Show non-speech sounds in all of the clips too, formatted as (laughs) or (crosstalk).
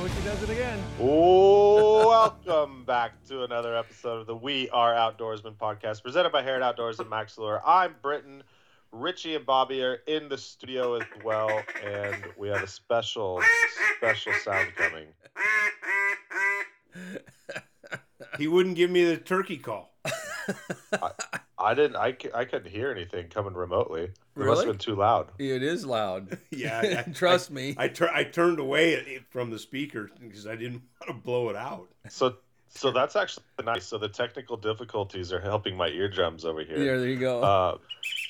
So Hoochie does it again. Welcome (laughs) back to another episode of the We Are Outdoorsmen podcast, presented by Harrod Outdoors and Mack's Lure. I'm Britton. Richie and Bobby are in the studio as well, and we have a special, special sound coming. He wouldn't give me the turkey call. (laughs) I didn't. I, c- I couldn't hear anything coming remotely. It must have been too loud. It is loud. (laughs) Yeah, (laughs) I- Trust me. I, tur- I turned away it- it from the speaker because I didn't (laughs) want to blow it out. So, so that's actually nice. So the technical difficulties are helping my eardrums over here. yeah, there you go. Uh,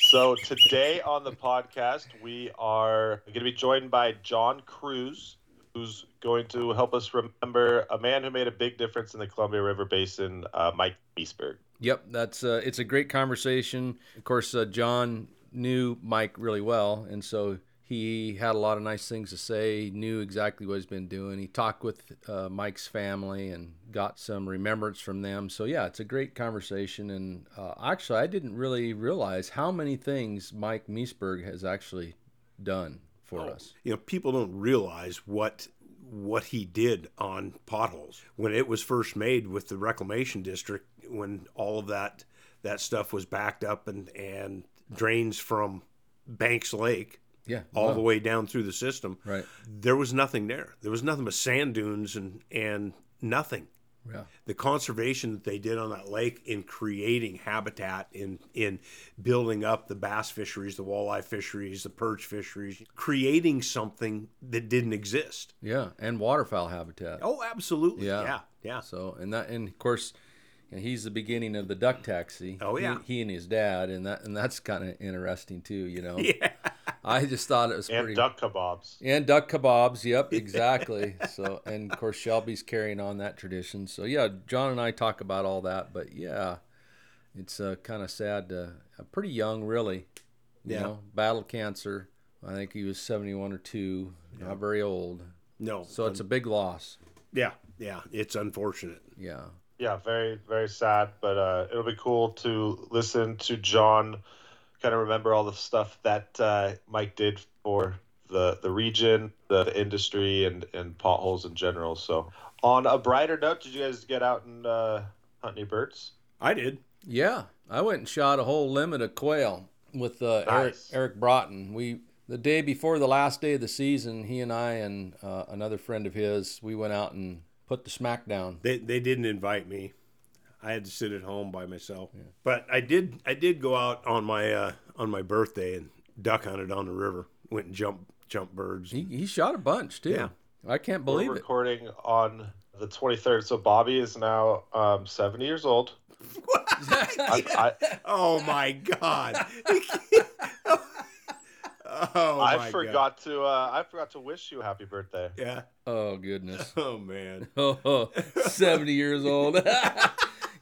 so today on the podcast, we are going to be joined by John Kruse, who's going to help us remember a man who made a big difference in the Columbia River Basin, uh, Mike Meseberg. Yep, that's uh, it's a great conversation. Of course, uh, John knew Mike really well, and so he had a lot of nice things to say. He knew exactly what he's been doing. He talked with uh, Mike's family and got some remembrance from them. So yeah, it's a great conversation. And uh, actually, I didn't really realize how many things Mike Meseberg has actually done for us. You know, people don't realize what what he did on potholes when it was first made with the reclamation district when all of that that stuff was backed up and and drains from Banks Lake Yeah, all wow. the way down through the system. right. There was nothing there. There was nothing but sand dunes and and nothing. Yeah, the conservation that they did on that lake in creating habitat in in building up the bass fisheries the walleye fisheries the perch fisheries creating something that didn't exist yeah, and waterfowl habitat. oh absolutely Yeah. yeah yeah, So and that and of course, he's the beginning of the duck taxi. Oh, He- yeah. he, and his dad, and that and that's kind of interesting too. You know, (laughs) yeah. I just thought it was And pretty. duck kebabs. and duck kebabs. Yep, (laughs) exactly. so and of course Shelby's carrying on that tradition. So yeah, John and I talk about all that. But yeah, it's uh, kind of sad. To, uh, pretty young, really. You Yeah. know, battled cancer. I think he was seventy one or two. Not very old. no So it's a big loss. yeah yeah it's unfortunate Yeah. Yeah, very, very sad, but uh, it'll be cool to listen to John kind of remember all the stuff that uh, Mike did for the, the region, the, the industry, and, and potholes in general. So, on a brighter note, did you guys get out and uh, hunt any birds? i did Yeah, I went and shot a whole limit of quail with uh, Eric Nice. Eric Broughton. We the day before the last day of the season, he and I and uh, another friend of his, we went out and put the smack down. they, they didn't invite me i had to sit at home by myself but i did i did go out on my uh on my birthday and duck hunted on the river went and jump jump birds He, he shot a bunch too. Yeah. I can't believe We're believe it. recording on the 23rd. So, Bobby is now um, 70 years old. (laughs) I, I, (laughs) Oh my god! (laughs) (laughs) oh I my forgot to uh, I forgot to wish you a happy birthday. Yeah. Oh goodness. (laughs) Oh man. (laughs) Oh, 70 years old.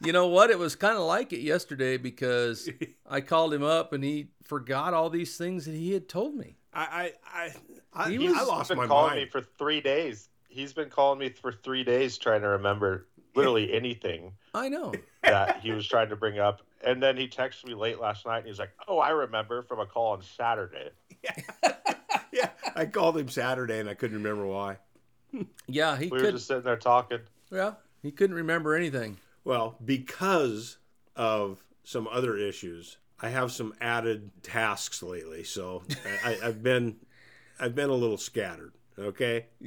you know what? It was kind of like it yesterday because I called him up and he forgot all these things that he had told me. I I I, I, He I was- He's lost been my calling mind. me for three days. He's been calling me for three days trying to remember literally anything I know. that he was trying to bring up. And then he texted me late last night and he's like, Oh, I remember from a call on Saturday. Yeah, (laughs) yeah. I called him Saturday and I couldn't remember why. Yeah, he We were could. just sitting there talking. Yeah, he couldn't remember anything. Well, because of some other issues, I have some added tasks lately. So I, I, I've been I've been a little scattered. Okay, (laughs)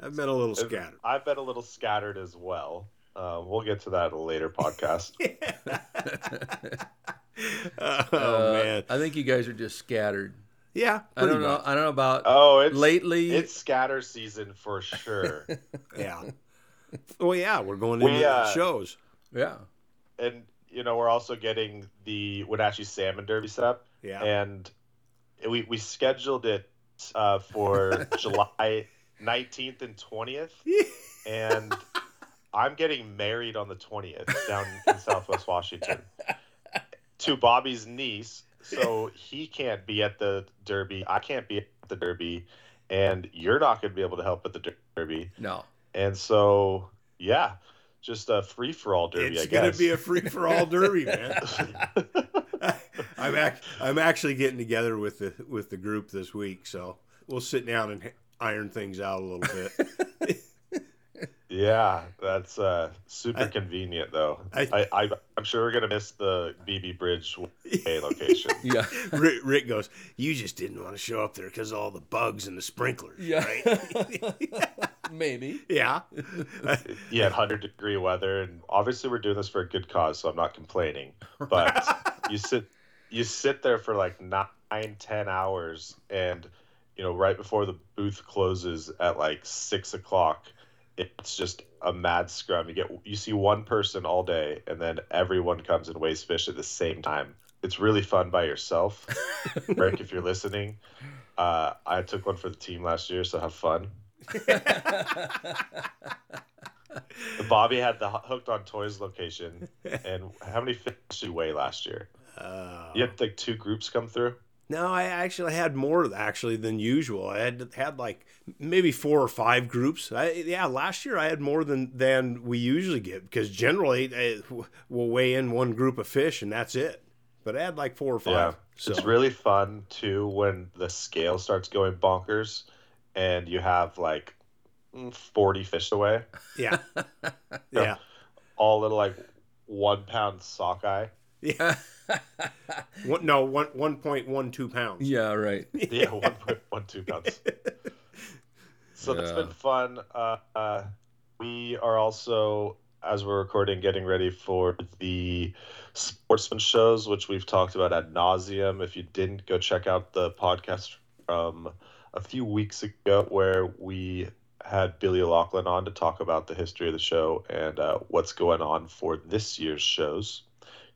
I've been a little scattered. I've been a little scattered as well. Uh, we'll get to that in a later podcast. (laughs) (laughs) Oh Uh, man, I think you guys are just scattered. yeah. I don't pretty know. I don't know about Oh, it's lately. It's scatter season for sure. (laughs) Yeah. Oh yeah, we're going We, into uh, shows. yeah. and you know we're also getting the Wenatchee Salmon Derby set up, Yeah. and we we scheduled it uh, for (laughs) July nineteenth and twentieth, and I'm getting married on the 20th down in Southwest Washington to Bobby's niece. So he can't be at the Derby. I can't be at the Derby. And you're not going to be able to help at the Derby. No. And so, yeah, just a free for all Derby, it's gonna be a free for all derby, man. (laughs) (laughs) I'm ac- I'm actually getting together with the with the group this week, so we'll sit down and iron things out a little bit. (laughs) yeah, that's uh, super I- convenient, though. I- I, I, I'm sure we're going to miss the BB Bridge (laughs) way location. Yeah. Rick, Rick goes, "You just didn't want to show up there because all the bugs and the sprinklers, Yeah. right?" (laughs) (laughs) Maybe. yeah. yeah, 100 degree weather, and obviously we're doing this for a good cause, so I'm not complaining. But you sit, you sit there for like nine, ten hours, and you know, right before the booth closes at like six o'clock, it's just a mad scrum. You get, you see one person all day, and then everyone comes and weighs fish at the same time. It's really fun by yourself, (laughs) Rick. If you're listening, uh, I took one for the team last year, so have fun. (laughs) Bobby had the hooked on toys location, and how many fish did you weigh last year? Uh, You had like two groups come through. No, I actually had more actually than usual. I had had like maybe four or five groups. I, yeah, last year I had more than than we usually get because generally eh, we'll weigh in one group of fish and that's it. But I had like four or five. Yeah, so it's really fun too when the scale starts going bonkers, and you have like forty fish away, yeah, (laughs) yeah, all little like one pound sockeye. yeah. One, no, one one point one two pounds. Yeah, right. (laughs) Yeah, one point one two pounds. So that's Yeah. been fun. Uh, uh, we are also, as we're recording, getting ready for the sportsman shows, which we've talked about ad nauseum. If you didn't, go check out the podcast from a few weeks ago where we had Billy O'Loughlin on to talk about the history of the show and uh, what's going on for this year's shows.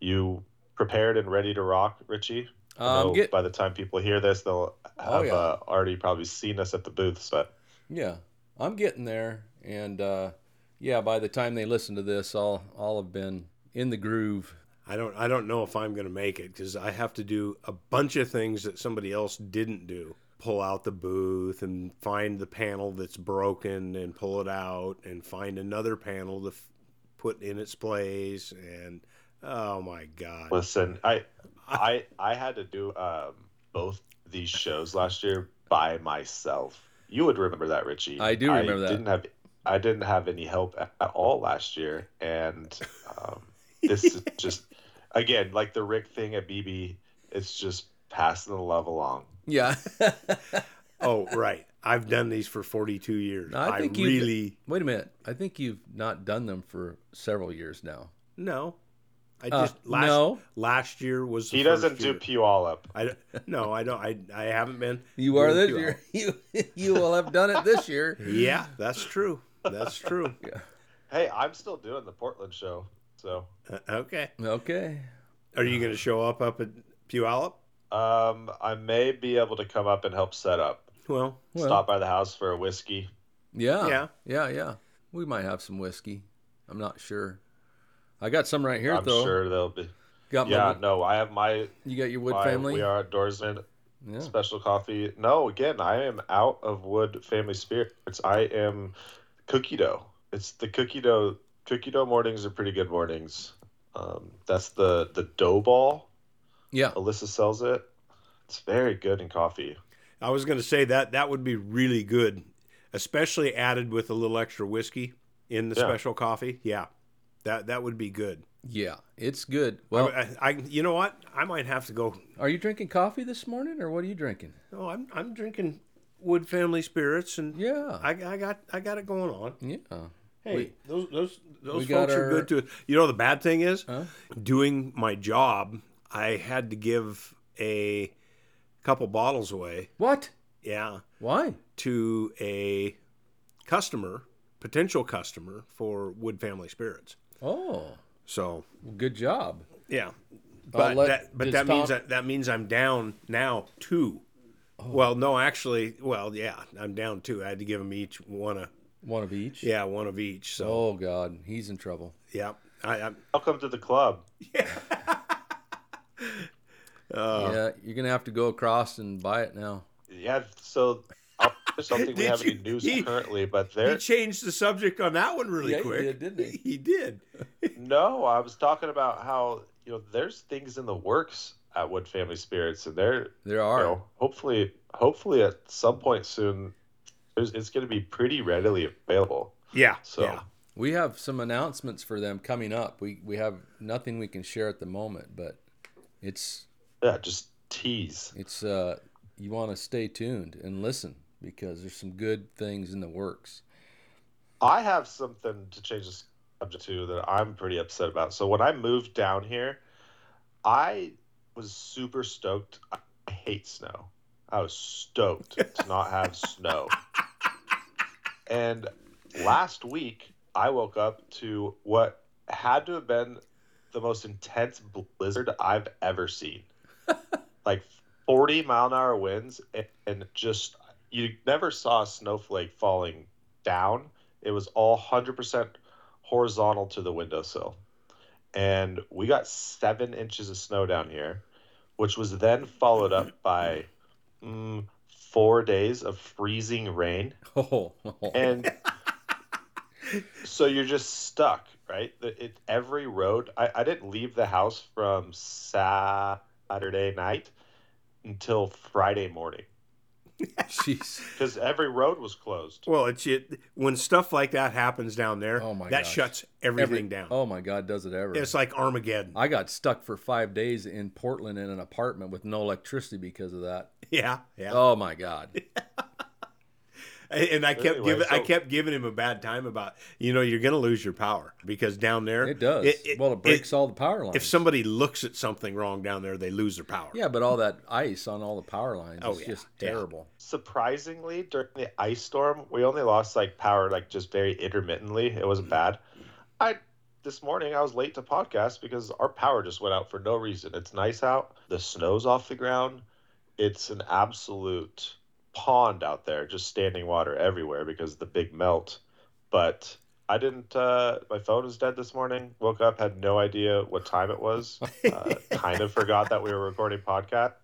You prepared and ready to rock, Richie? Um, get by the time people hear this, they'll have yeah. uh, already probably seen us at the booths. But yeah, I'm getting there, and uh, yeah, by the time they listen to this, I'll I'll have been in the groove. I don't I don't know if I'm going to make it because I have to do a bunch of things that somebody else didn't do. Pull out the booth and find the panel that's broken and pull it out and find another panel to f- put in its place and oh my god. listen, I I I had to do um, both these shows last year by myself. You would remember that, Richie. I do remember that. Didn't have I didn't have any help at, at all last year, and um, this is (laughs) just again like the Rick thing at BB. It's just passing the love along. Yeah, (laughs) Oh right, I've done these for 42 years. I I, think you- really wait a minute. I think you've not done them for several years now. no. I Uh, just last no. last year was the He first doesn't do year. Puyallup. I no, I don't. I I haven't been. You are doing this Puyallup. year. (laughs) You you will have done it this year. Yeah, that's true. That's true. (laughs) Hey, I'm still doing the Portland show, so Uh, okay. Okay. Are you going to show up up at Puyallup? um, I may be able to come up and help set up. Well, Well, Stop by the house for a whiskey. Yeah. Yeah. Yeah. Yeah. We might have some whiskey. I'm not sure. I got some right here I'm though. sure they'll be. Got Yeah, my, no, I have my, You got your wood my family. We are outdoorsmen Yeah. special coffee. No, again, I am out of wood family spirits. I am cookie dough. It's the cookie dough. Cookie dough mornings are pretty good mornings. Um, that's the the dough ball. Yeah. Alyssa sells it. It's very good in coffee. I was going to say that that would be really good, especially added with a little extra whiskey in the Yeah. special coffee. Yeah, that that would be good. Yeah. It's good. Well, I, I, you know what? I might have to go. are you drinking coffee this morning or what are you drinking? Oh, I'm I'm drinking Wood Family Spirits, and Yeah. I, I got I got it going on. yeah. Hey, We- those those those folks are good to. You know, the bad thing is, Huh? doing my job, I had to give a couple bottles away. What? Yeah, Why? to a customer, potential customer for Wood Family Spirits. Oh, So well, good job. yeah, but let- that but does that means that that means I'm down now two. Oh. Well, no, actually, well, yeah, I'm down two. I had to give them each one a One of each. Yeah, one of each. So Oh God, he's in trouble. yeah, I, I Welcome to the club. Yeah. uh, (laughs) yeah, you're gonna have to go across and buy it now. Yeah, so I don't we have any you- news he- currently, but he changed the subject on that one really Yeah, he quick. did, didn't he? (laughs) He did. (laughs) No, I was talking about how you know there's things in the works at Wood Family Spirits, and they're There you are. know hopefully hopefully at some point soon, there's, it's going to be pretty readily available. Yeah. So yeah. We have some announcements for them coming up. We we have nothing we can share at the moment, but it's yeah, just tease. it's uh you want to stay tuned and listen because there's some good things in the works. I have something to change the subject to that I'm pretty upset about. So when I moved down here, I was super stoked. I hate snow. I was stoked to not have (laughs) snow. And last week, I woke up to what had to have been the most intense blizzard I've ever seen. (laughs) like 40 mile an hour winds, and, and just you never saw a snowflake falling down. It was all 100% horizontal to the windowsill. And we got seven inches of snow down here, which was then followed up by mm, four days of freezing rain. Oh, And (laughs) so you're just stuck, right? It, every road, I, I didn't leave the house from Saturday night until Friday morning (laughs) jeez. because every road was closed. Well, it's it when stuff like that happens down there. Oh my that gosh. shuts everything Every- down. Oh my God, does it ever? It's like Armageddon. I got stuck for five days in Portland in an apartment with no electricity because of that. (laughs) yeah, yeah. Oh my God. (laughs) and I kept Anyway, giving I kept giving him a bad time about you know you're going to lose your power because down there It does. well, it breaks all the power lines. If somebody looks at something wrong down there, they lose their power. yeah, but all that ice on all the power lines Oh, is yeah, just yeah. terrible. surprisingly during the ice storm we only lost like power like just very intermittently it wasn't bad i this morning i was late to podcast because our power just went out for no reason it's nice out the snow's off the ground it's an absolute pond out there just standing water everywhere because of the big melt. But i didn't uh my phone was dead this morning woke up had no idea what time it was (laughs) uh, kind of forgot that we were recording podcast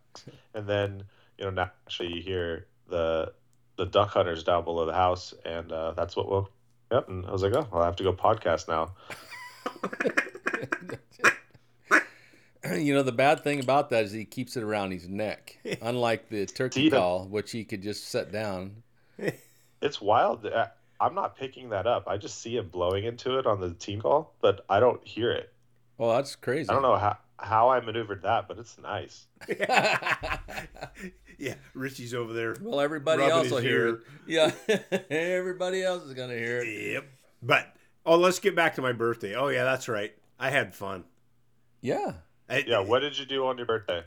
and then you know naturally you hear the the duck hunters down below the house and uh, that's what woke yep and i was like oh i'll have to go podcast now (laughs) (laughs) (clears throat) you know, the bad thing about that is he keeps it around his neck, (laughs) unlike the turkey See, the- call, which he could just set down. (laughs) it's wild I- i'm not picking that up i just see him blowing into it on the team call but i don't hear it Well, that's crazy. i don't know how how i maneuvered that but it's nice (laughs) yeah. Richie's over there. well, everybody Rubbing else his will hear it. Yeah, everybody else is gonna hear it. Yep. But oh, let's get back to my birthday. Oh yeah, that's right. I had fun. Yeah. I, yeah what did you do on your birthday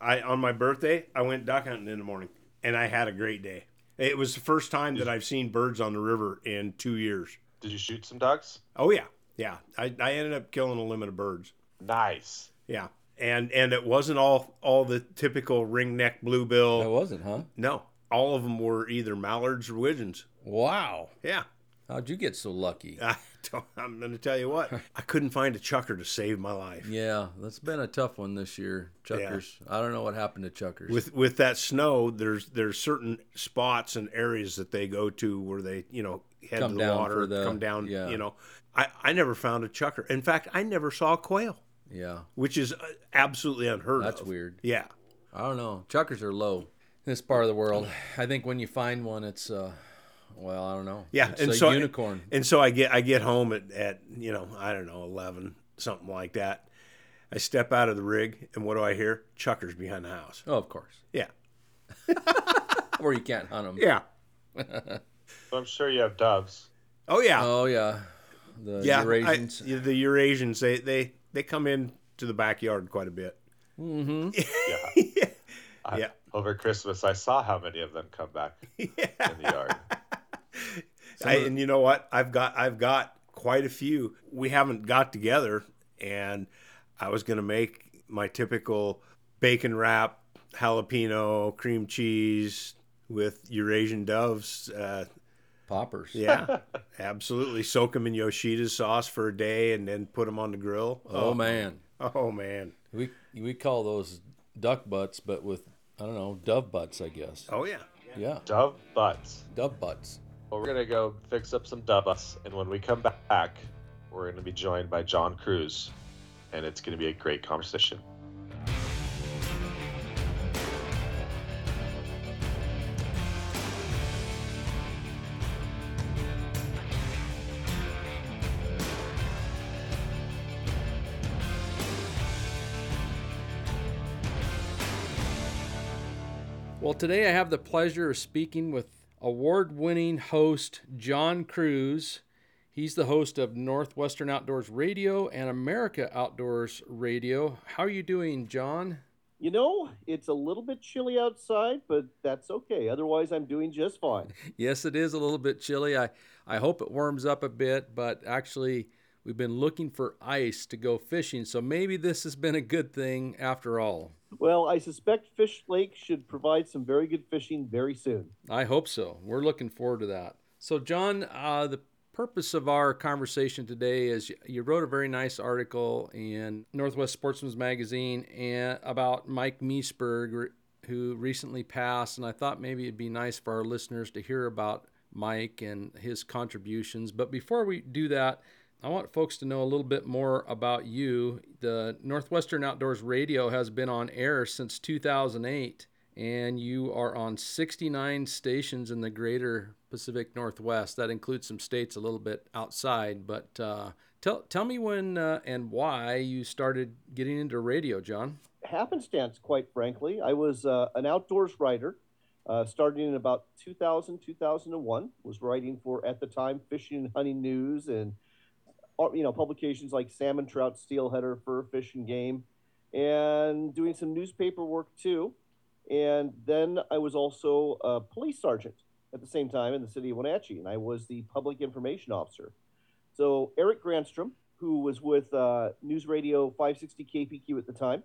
I on my birthday I went duck hunting in the morning, and I had a great day. It was the first time that I've seen birds on the river in two years. did you shoot some ducks Oh yeah, yeah. I, I ended up killing a limit of birds. nice Yeah, and and it wasn't all all the typical ringneck bluebill. That wasn't, huh? No, all of them were either mallards or widgeons. Wow. Yeah. How'd you get so lucky? (laughs) (laughs) I'm going to tell you what. I couldn't find a chukar to save my life. Yeah, that's been a tough one this year. Chukars. I don't know what happened to Chukars. With with that snow, there's there's certain spots and areas that they go to where they you know head Come to the water, the- come down. yeah. You know, I I never found a chukar. In fact, I never saw a quail, yeah, which is uh, absolutely unheard that's of. That's weird. Yeah. I don't know. Chukars are low in this part of the world. I think when you find one, it's uh, well, I don't know. Yeah, it's and a so unicorn. And so I get I get home at, at you know I don't know eleven something like that. I step out of the rig and what do I hear? Chukars behind the house. Oh, of course. Yeah, (laughs) Or you can't hunt them. yeah, (laughs) i'm sure you have doves oh yeah, Oh yeah, the yeah. Eurasians. yeah, the Eurasians they they they come in to the backyard quite a bit. mm-hmm. (laughs) yeah I- Yeah. over christmas i saw how many of them come back in the yard I, and you know what? I've got I've got quite a few. We haven't got together, and I was gonna make my typical bacon wrap, jalapeno, cream cheese with Eurasian doves. Uh, Poppers. Yeah, (laughs) absolutely. Soak them in Yoshida sauce for a day and then put them on the grill. Oh, man. Oh man. We we call those duck butts, but with I don't know dove butts, I guess. Oh yeah. Yeah, Dove butts. dove butts. Well, we're gonna go fix up some butts, and when we come back, we're gonna be joined by John Kruse, and it's gonna be a great conversation. Well, today I have the pleasure of speaking with award-winning host John Kruse. He's the host of Northwestern Outdoors Radio and America Outdoors Radio. How are you doing, John? You know, it's a little bit chilly outside, but that's okay. Otherwise, I'm doing just fine. (laughs) Yes, it is a little bit chilly. I, I hope it warms up a bit, but actually, we've been looking for ice to go fishing, so maybe this has been a good thing after all. Well, I suspect Fish Lake should provide some very good fishing very soon. I hope so. We're looking forward to that. So, John, uh, the purpose of our conversation today is you- you wrote a very nice article in Northwest Sportsman's Magazine and about Mike Meseberg, who recently passed, and I thought maybe it'd be nice for our listeners to hear about Mike and his contributions. But before we do that, I want folks to know a little bit more about you. The Northwestern Outdoors Radio has been on air since 2008, and you are on 69 stations in the greater Pacific Northwest. That includes some states a little bit outside. But uh, tell, tell me when uh, and why you started getting into radio, John. Happenstance, quite frankly. I was uh, an outdoors writer, uh, starting in about 2000, 2001. Was writing for, at the time, Fishing and Hunting News and you know publications like Salmon Trout, Steelheader, Fur, Fish and Game, and doing some newspaper work too. And then I was also a police sergeant at the same time in the city of Wenatchee, and I was the public information officer. So Eric Granstrom, who was with uh, News Radio 560 KPQ at the time,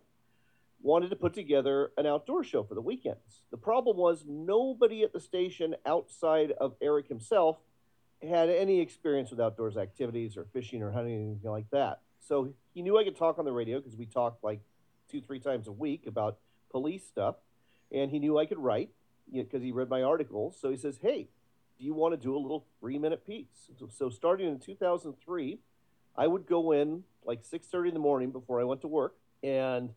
wanted to put together an outdoor show for the weekends. The problem was nobody at the station outside of Eric himself had any experience with outdoors activities or fishing or hunting or anything like that. So he knew I could talk on the radio because we talked like two, three times a week about police stuff. And he knew I could write because he read my articles. So he says, Hey, do you want to do a little three minute piece? So, so starting in 2003, I would go in like 6:30 in the morning before I went to work, and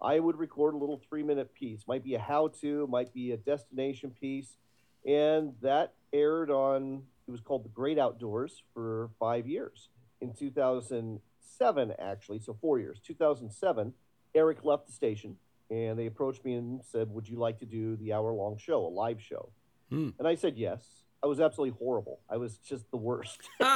I would record a little three minute piece. Might be a how to, might be a destination piece, and that aired on. It was called The Great Outdoors for five years. In 2007, actually, so four years. 2007, Eric left the station, and they approached me and said, "Would you like to do the hour long show, a live show?" Hmm. And I said yes. I was absolutely horrible. I was just the worst. (laughs) but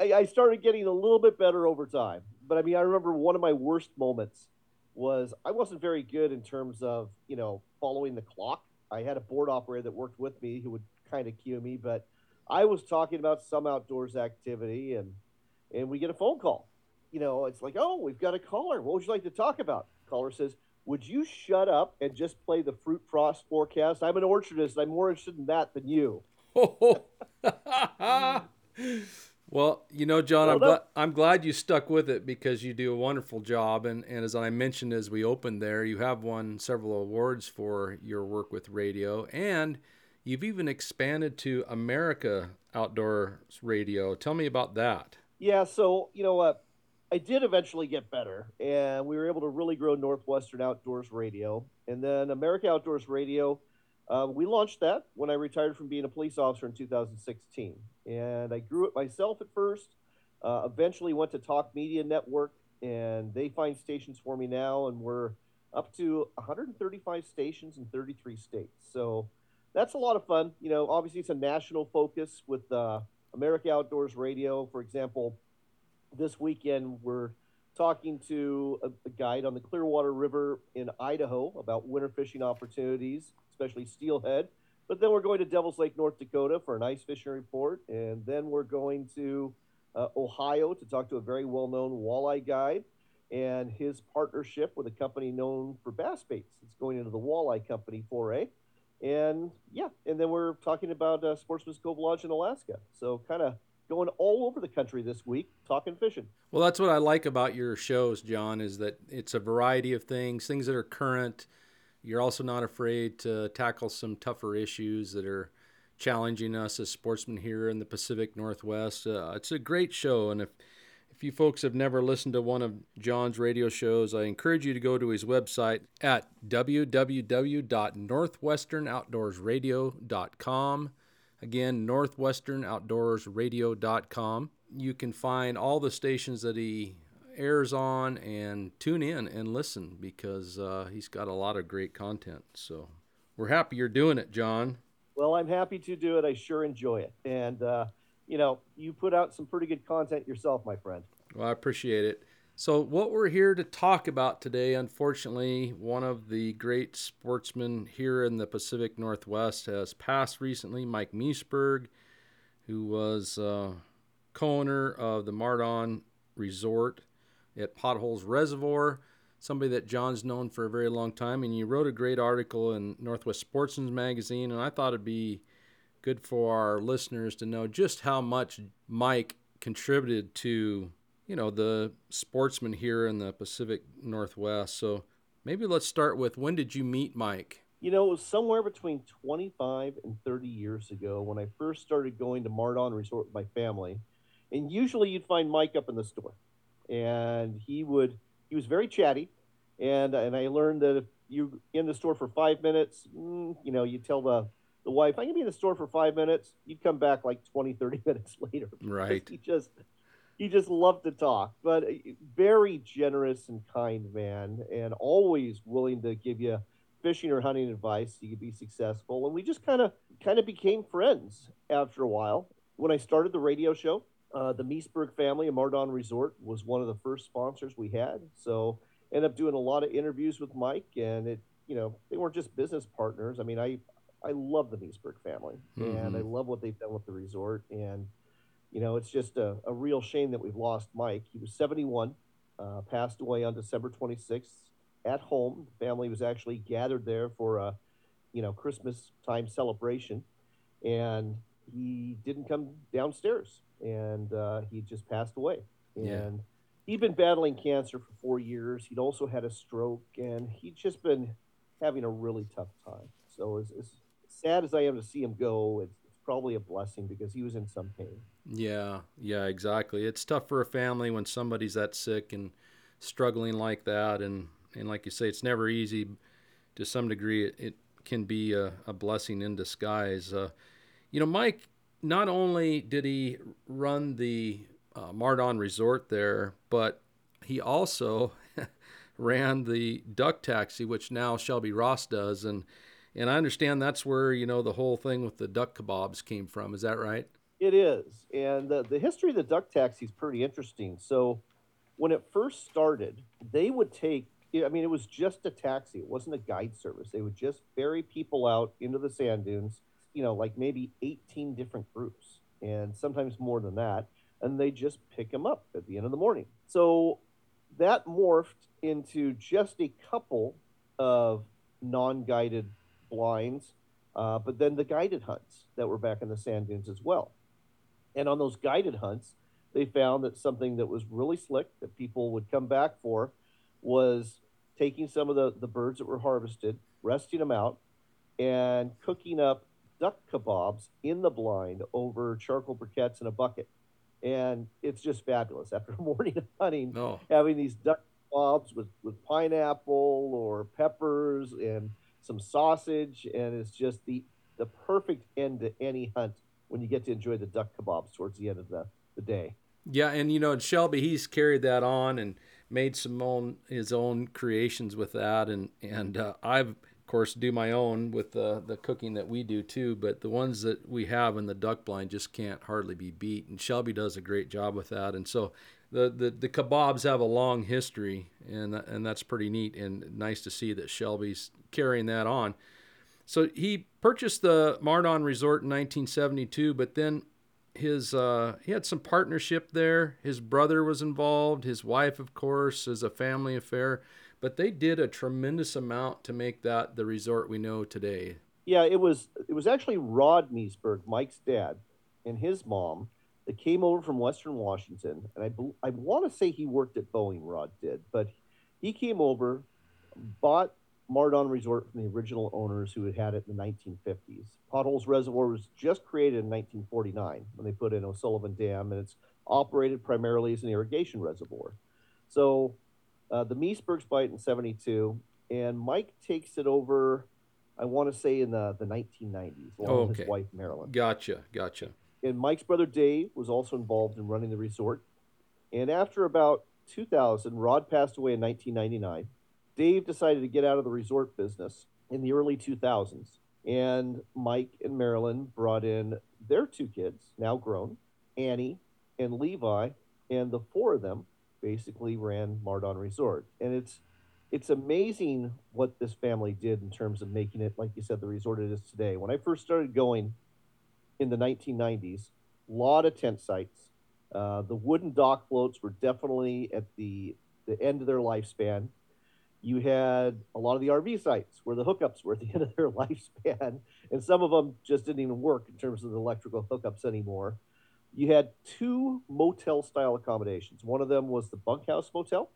I, I started getting a little bit better over time. But I mean, I remember one of my worst moments was I wasn't very good in terms of you know following the clock. I had a board operator that worked with me who would kind of cue me, but I was talking about some outdoors activity, and and we get a phone call. You know, it's like, oh, we've got a caller. What would you like to talk about? Caller says, would you shut up and just play the fruit frost forecast? I'm an orchardist. I'm more interested in that than you. (laughs) (laughs) (laughs) Mm. Well, you know, John, I'm, glad, I'm glad you stuck with it because you do a wonderful job. And, and as I mentioned as we opened there, you have won several awards for your work with radio. And you've even expanded to America Outdoors Radio. Tell me about that. Yeah, so you know what? I did eventually get better, and we were able to really grow Northwestern Outdoors Radio, and then America Outdoors Radio. Uh, we launched that when I retired from being a police officer in 2016, and I grew it myself at first. Uh, eventually, went to Talk Media Network, and they find stations for me now, and we're up to 135 stations in 33 states. So that's a lot of fun. You know, obviously it's a national focus with uh, America Outdoors Radio, for example. This weekend we're talking to a, a guide on the Clearwater River in Idaho about winter fishing opportunities, especially steelhead. But then we're going to Devil's Lake, North Dakota for an ice fishing report, and then we're going to uh, Ohio to talk to a very well-known walleye guide and his partnership with a company known for bass baits. It's going into the walleye company foray. and yeah, and then we're talking about uh, Sportsman's Cove Lodge in Alaska. So kind of going all over the country this week talking fishing. Well, that's what I like about your shows, John, is that it's a variety of things, things that are current. You're also not afraid to tackle some tougher issues that are challenging us as sportsmen here in the Pacific Northwest. Uh, it's a great show, and if if you folks have never listened to one of John's radio shows, I encourage you to go to his website at www.northwesternoutdoorsradio.com. Again, northwesternoutdoorsradio.com. You can find all the stations that he airs on and tune in and listen because uh, he's got a lot of great content. So we're happy you're doing it, John. Well, I'm happy to do it. I sure enjoy it. And, uh, you know, you put out some pretty good content yourself, my friend. Well, I appreciate it. So, what we're here to talk about today, unfortunately, one of the great sportsmen here in the Pacific Northwest has passed recently, Mike Meseberg, who was uh, co owner of the MarDon Resort at Potholes Reservoir, somebody that John's known for a very long time. And you wrote a great article in Northwest Sportsman's Magazine, and I thought it'd be good for our listeners to know just how much Mike contributed to you know the sportsmen here in the Pacific Northwest. So maybe let's start with when did you meet Mike? You know, it was somewhere between 25 and 30 years ago when I first started going to MarDon Resort with my family. And usually you'd find Mike up in the store. And he would he was very chatty. And and I learned that if you in the store for 5 minutes, mm, you know, you tell the the wife, I can be in the store for 5 minutes. You'd come back like 20 30 (laughs) minutes later. Right. He just he just loved to talk, but very generous and kind man, and always willing to give you fishing or hunting advice so you could be successful. And we just kind of kind of became friends after a while. When I started the radio show, uh, the Meseberg family of MarDon Resort was one of the first sponsors we had. So ended up doing a lot of interviews with Mike, and it you know they weren't just business partners. I mean, I I love the Meseberg family, mm-hmm. and I love what they've done with the resort and you know, it's just a, a real shame that we've lost Mike. He was 71, uh, passed away on December 26th at home. The family was actually gathered there for a, you know, Christmas time celebration, and he didn't come downstairs, and uh, he just passed away. And yeah. he'd been battling cancer for four years. He'd also had a stroke, and he'd just been having a really tough time. So as, as sad as I am to see him go, it's, it's probably a blessing because he was in some pain. Yeah, yeah, exactly. It's tough for a family when somebody's that sick and struggling like that, and and like you say, it's never easy. To some degree, it, it can be a, a, blessing in disguise. Uh, you know, Mike. Not only did he run the uh, MarDon Resort there, but he also (laughs) ran the duck taxi, which now Shelby Ross does, and and I understand that's where you know the whole thing with the duck kebabs came from. Is that right? It is. And the, the history of the duck taxi is pretty interesting. So when it first started, they would take, I mean, it was just a taxi. It wasn't a guide service. They would just ferry people out into the sand dunes, you know, like maybe 18 different groups and sometimes more than that. And they just pick them up at the end of the morning. So that morphed into just a couple of non guided blinds, uh, but then the guided hunts that were back in the sand dunes as well. And on those guided hunts, they found that something that was really slick that people would come back for was taking some of the, the birds that were harvested, resting them out, and cooking up duck kebabs in the blind over charcoal briquettes in a bucket. And it's just fabulous after a (laughs) morning of hunting, no. having these duck kebabs with, with pineapple or peppers and some sausage. And it's just the, the perfect end to any hunt when you get to enjoy the duck kebabs towards the end of the, the day. Yeah, and you know and Shelby, he's carried that on and made some own his own creations with that, and and uh, I've course do my own with the the cooking that we do too. But the ones that we have in the duck blind just can't hardly be beat, and Shelby does a great job with that. And so the the, the kebabs have a long history, and and that's pretty neat and nice to see that Shelby's carrying that on. So he purchased the MarDon Resort in 1972, but then his uh, he had some partnership there. His brother was involved, his wife, of course, as a family affair. But they did a tremendous amount to make that the resort we know today. Yeah, it was it was actually Rod Meseberg, Mike's dad, and his mom that came over from Western Washington, and I I want to say he worked at Boeing. Rod did, but he came over, bought MarDon Resort from the original owners who had had it in the 1950s. Potholes Reservoir was just created in 1949 when they put in O'Sullivan Dam, and it's operated primarily as an irrigation reservoir. So uh, the Mesebergs buy it in 72, and Mike takes it over, I want to say in the, the 1990s, along Oh, with his wife, Marilyn. Gotcha, gotcha. And Mike's brother Dave was also involved in running the resort. And after about 2000, Rod passed away in 1999. Dave decided to get out of the resort business in the early 2000s. And Mike and Marilyn brought in their two kids, now grown, Annie and Levi, and the four of them basically ran MarDon Resort. And it's it's amazing what this family did in terms of making it, like you said, the resort it is today. When I first started going in the 1990s, a lot of tent sites. Uh, the wooden dock floats were definitely at the the end of their lifespan. You had a lot of the RV sites where the hookups were at the (laughs) end of their lifespan, and some of them just didn't even work in terms of the electrical hookups anymore. You had two motel style accommodations. One of them was the bunkhouse motel.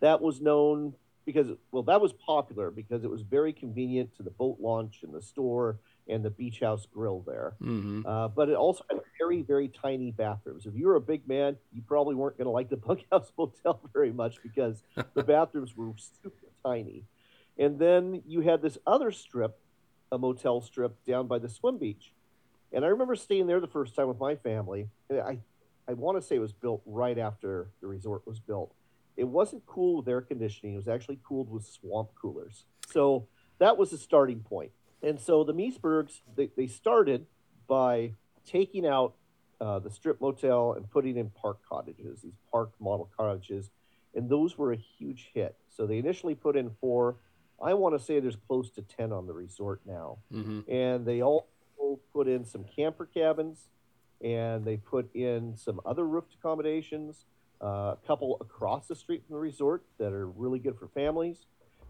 That was known because, well, that was popular because it was very convenient to the boat launch and the store and the beach house grill there. hmm Uh, but it also had very, very tiny bathrooms. If you were a big man, you probably weren't going to like the (laughs) bunkhouse motel very much because (laughs) the bathrooms were super tiny. And then you had this other strip, a motel strip down by the swim beach. And I remember staying there the first time with my family. And I, I want to say it was built right after the resort was built. It wasn't cooled with air conditioning. It was actually cooled with swamp coolers. So that was the starting point. And so the Mesebergs, they, they started by taking out uh, the strip motel and putting in park cottages, these park model cottages, and those were a huge hit. So they initially put in four. I want to say there's close to 10 on the resort now. hmm And they put in some camper cabins and they put in some other roofed accommodations, uh, a couple across the street from the resort that are really good for families.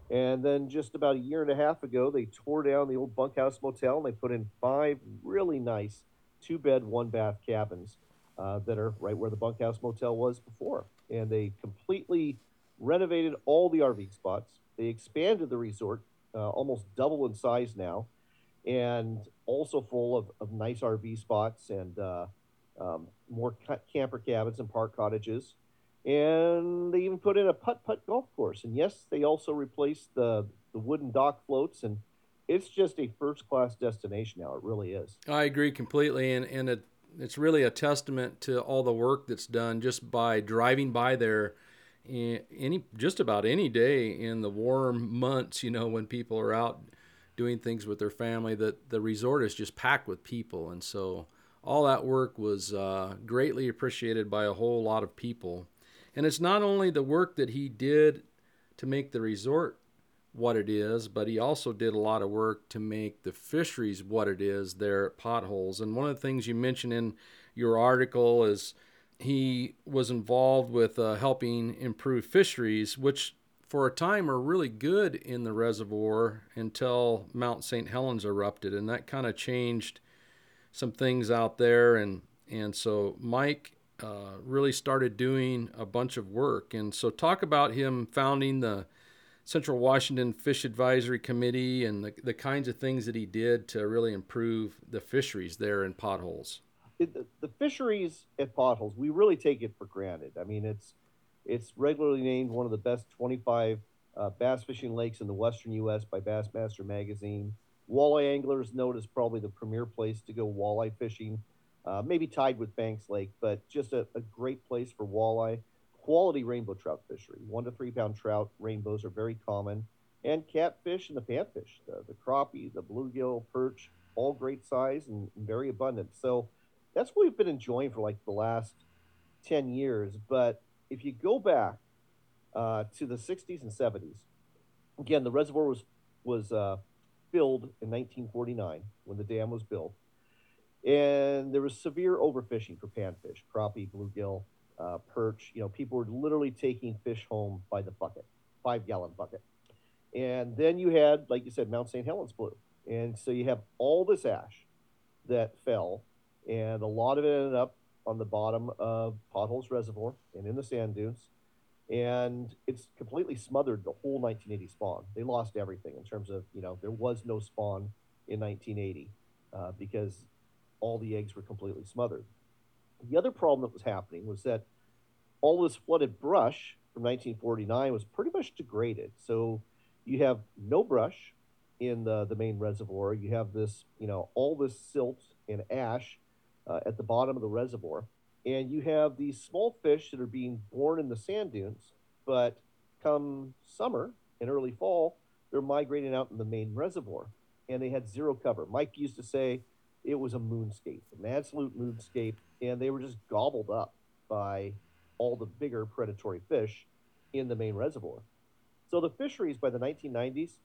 And then just about a year and a half ago, they tore down the old bunkhouse motel and they put in five really nice two bed, one bath cabins uh, that are right where the bunkhouse motel was before. And they completely renovated all the RV spots. They expanded the resort, uh, almost double in size now, and also full of, of nice RV spots and uh, um, more ca- camper cabins and park cottages. And they even put in a putt putt golf course. And yes, they also replaced the, the wooden dock floats. And it's just a first class destination now. It really is. I agree completely, and and it, it's really a testament to all the work that's done just by driving by there, any just about any day in the warm months. You know, when people are out doing things with their family, that the resort is just packed with people, and so all that work was uh, greatly appreciated by a whole lot of people. And it's not only the work that he did to make the resort what it is, but he also did a lot of work to make the fisheries what it is there at Potholes. And one of the things you mentioned in your article is he was involved with uh, helping improve fisheries, which for a time were really good in the reservoir until Mount St. Helens erupted, and that kind of changed some things out there. And and so Mike uh, really started doing a bunch of work. And so talk about him founding the Central Washington Fish Advisory Committee and the, the kinds of things that he did to really improve the fisheries there in potholes. The fisheries at potholes, we really take it for granted. I mean, it's it's regularly named one of the best 25 uh, bass fishing lakes in the western U.S. by Bassmaster Magazine. Walleye anglers note it is probably the premier place to go walleye fishing, uh, maybe tied with Banks Lake, but just a, a great place for walleye. Quality rainbow trout fishery, one to three pound trout rainbows are very common, and catfish and the panfish, the, the crappie, the bluegill, perch, all great size and very abundant. So that's what we've been enjoying for like the last 10 years. But if you go back uh, to the 60s and 70s, again, the reservoir was, was uh, filled in 1949 when the dam was built. And there was severe overfishing for panfish, crappie, bluegill, uh, perch. You know, people were literally taking fish home by the bucket, five gallon bucket. And then you had, like you said, Mount St. Helens blew. And so you have all this ash that fell, and a lot of it ended up on the bottom of Potholes Reservoir and in the sand dunes. And it's completely smothered the whole 1980 spawn. They lost everything in terms of, you know, there was no spawn in 1980 uh, because all the eggs were completely smothered. The other problem that was happening was that all this flooded brush from 1949 was pretty much degraded. So you have no brush in the, the main reservoir. You have this, you know, all this silt and ash uh, at the bottom of the reservoir. And you have these small fish that are being born in the sand dunes, but come summer and early fall, they're migrating out in the main reservoir. And they had zero cover. Mike used to say it was a moonscape, an absolute moonscape, and they were just gobbled up by all the bigger predatory fish in the main reservoir. So the fisheries by the 1990s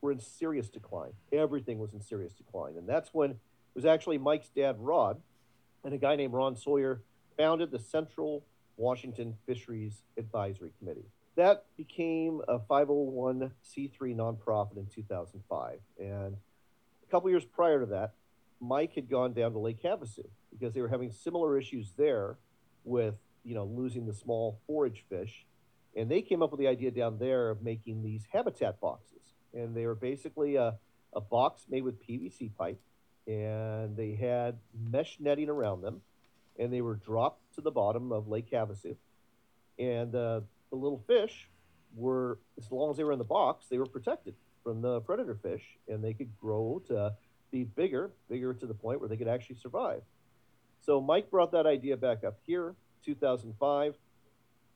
were in serious decline. Everything was in serious decline. And that's when was actually Mike's dad, Rod, and a guy named Ron Sawyer founded the Central Washington Fisheries Advisory Committee. That became a 501c3 nonprofit in 2005. And a couple years prior to that, Mike had gone down to Lake Havasu because they were having similar issues there with, you know, losing the small forage fish. And they came up with the idea down there of making these habitat boxes. And they were basically a, a box made with PVC pipe and they had mesh netting around them, and they were dropped to the bottom of Lake Havasu. And uh, the little fish were, as long as they were in the box, they were protected from the predator fish, and they could grow to be bigger, bigger to the point where they could actually survive. So Mike brought that idea back up here, 2005.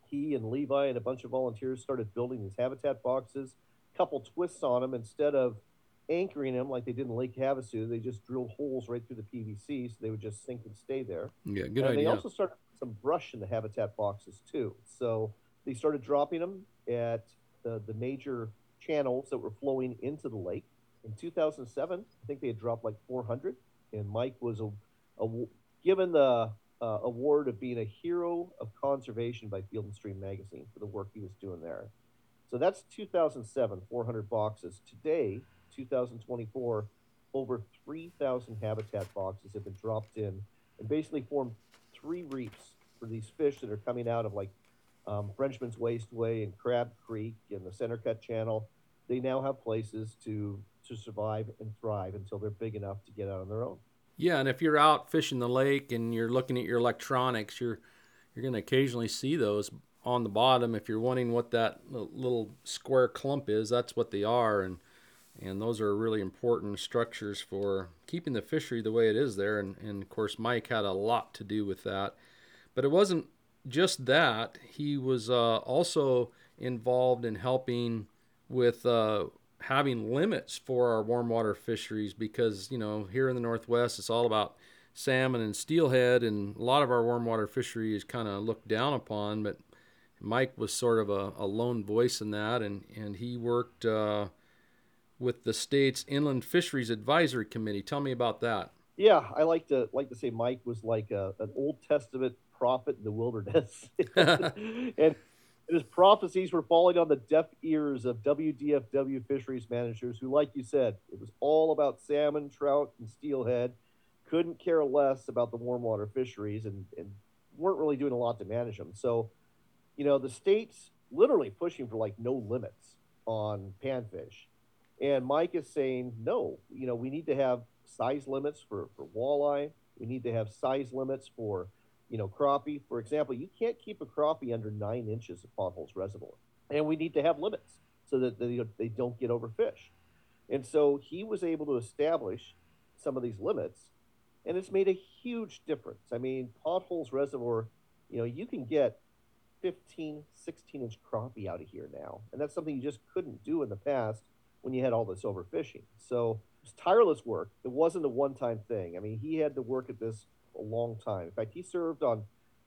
He and Levi and a bunch of volunteers started building these habitat boxes. Couple twists on them instead of anchoring them like they did in Lake Havasu. They just drilled holes right through the PVC so they would just sink and stay there. Yeah, good and idea. They also started some brush in the habitat boxes too. So they started dropping them at the, the major channels that were flowing into the lake. In 2007, I think they had dropped like 400, and Mike was a, a given the uh, award of being a hero of conservation by Field and Stream magazine for the work he was doing there. So that's 2007, 400 boxes. Today, 2024, over 3,000 habitat boxes have been dropped in and basically formed three reefs for these fish that are coming out of like um, Frenchman's Wasteway and Crab Creek and the Center Cut Channel. They now have places to to survive and thrive until they're big enough to get out on their own. Yeah, and if you're out fishing the lake and you're looking at your electronics, you're you're going to occasionally see those on the bottom. If you're wondering what that little square clump is, that's what they are, and and those are really important structures for keeping the fishery the way it is there. And, and of course, Mike had a lot to do with that. But it wasn't just that, he was uh, also involved in helping with uh, having limits for our warm water fisheries because, you know, here in the Northwest, it's all about salmon and steelhead, and a lot of our warm water fishery is kind of looked down upon. But Mike was sort of a, a lone voice in that, and, and he worked. Uh, with the state's Inland Fisheries Advisory Committee. Tell me about that. Yeah, I like to like to say Mike was like a, an Old Testament prophet in the wilderness, (laughs) and his prophecies were falling on the deaf ears of WDFW fisheries managers who, like you said, it was all about salmon, trout, and steelhead. Couldn't care less about the warm water fisheries and, and weren't really doing a lot to manage them. So, you know, the state's literally pushing for like no limits on panfish and Mike is saying, no, you know, we need to have size limits for, for walleye. We need to have size limits for, you know, crappie. For example, you can't keep a crappie under nine inches of potholes reservoir. And we need to have limits so that they, they don't get overfished. And so he was able to establish some of these limits, and it's made a huge difference. I mean, potholes reservoir, you know, you can get 15, 16 inch crappie out of here now. And that's something you just couldn't do in the past when you had all this overfishing. So it was tireless work. It wasn't a one time thing. I mean, he had to work at this a long time. In fact, he served on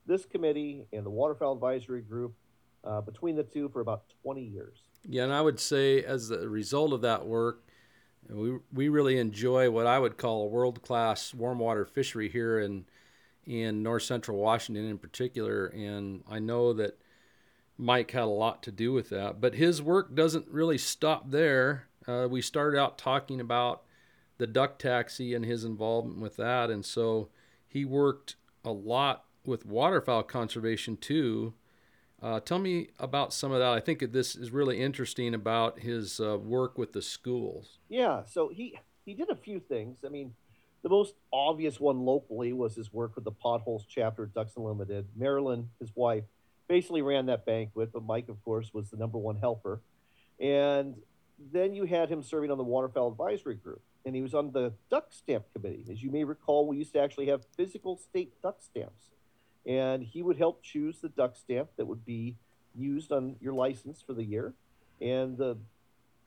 this committee and the Waterfowl Advisory Group uh, between the two for about 20 years. Yeah, and I would say as a result of that work, we, we really enjoy what I would call a world class warm water fishery here in in north central Washington in particular. And I know that Mike had a lot to do with that. But his work doesn't really stop there. Uh, we started out talking about the duck taxi and his involvement with that. And so he worked a lot with waterfowl conservation too. Uh, tell me about some of that. I think this is really interesting about his uh, work with the schools. Yeah, so he he did a few things. I mean, the most obvious one locally was his work with the Potholes chapter at Ducks Unlimited. Marilyn, his wife, basically ran that banquet, but Mike, of course, was the number one helper. And then you had him serving on the Waterfowl Advisory Group, and he was on the duck stamp committee. As you may recall, we used to actually have physical state duck stamps and he would help choose the duck stamp that would be used on your license for the year. And the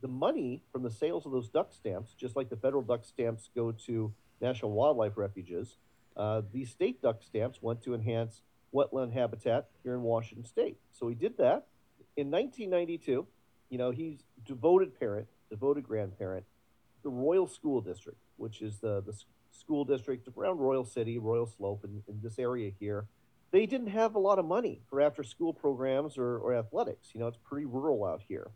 the money from the sales of those duck stamps, just like the federal duck stamps go to national wildlife refuges, uh, these state duck stamps went to enhance wetland habitat here in Washington State. So he did that. In 1992, you know, he's devoted parent, devoted grandparent, the Royal School District, which is the, the school district around Royal City, Royal Slope, in, in this area here they didn't have a lot of money for after school programs or, or athletics. You know, it's pretty rural out here.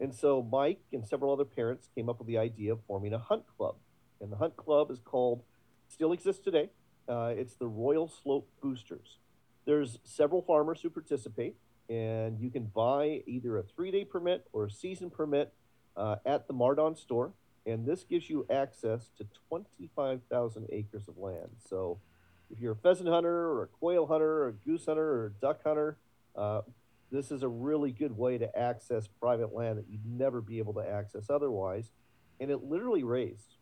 And so Mike and several other parents came up with the idea of forming a hunt club. And the hunt club is called, still exists today, uh, it's the Royal Slope Boosters. There's several farmers who participate, and you can buy either a three day permit or a season permit uh, at the MarDon store. And this gives you access to 25,000 acres of land. So if you're a pheasant hunter or a quail hunter or a goose hunter or a duck hunter, uh, this is a really good way to access private land that you'd never be able to access otherwise. And it literally raised,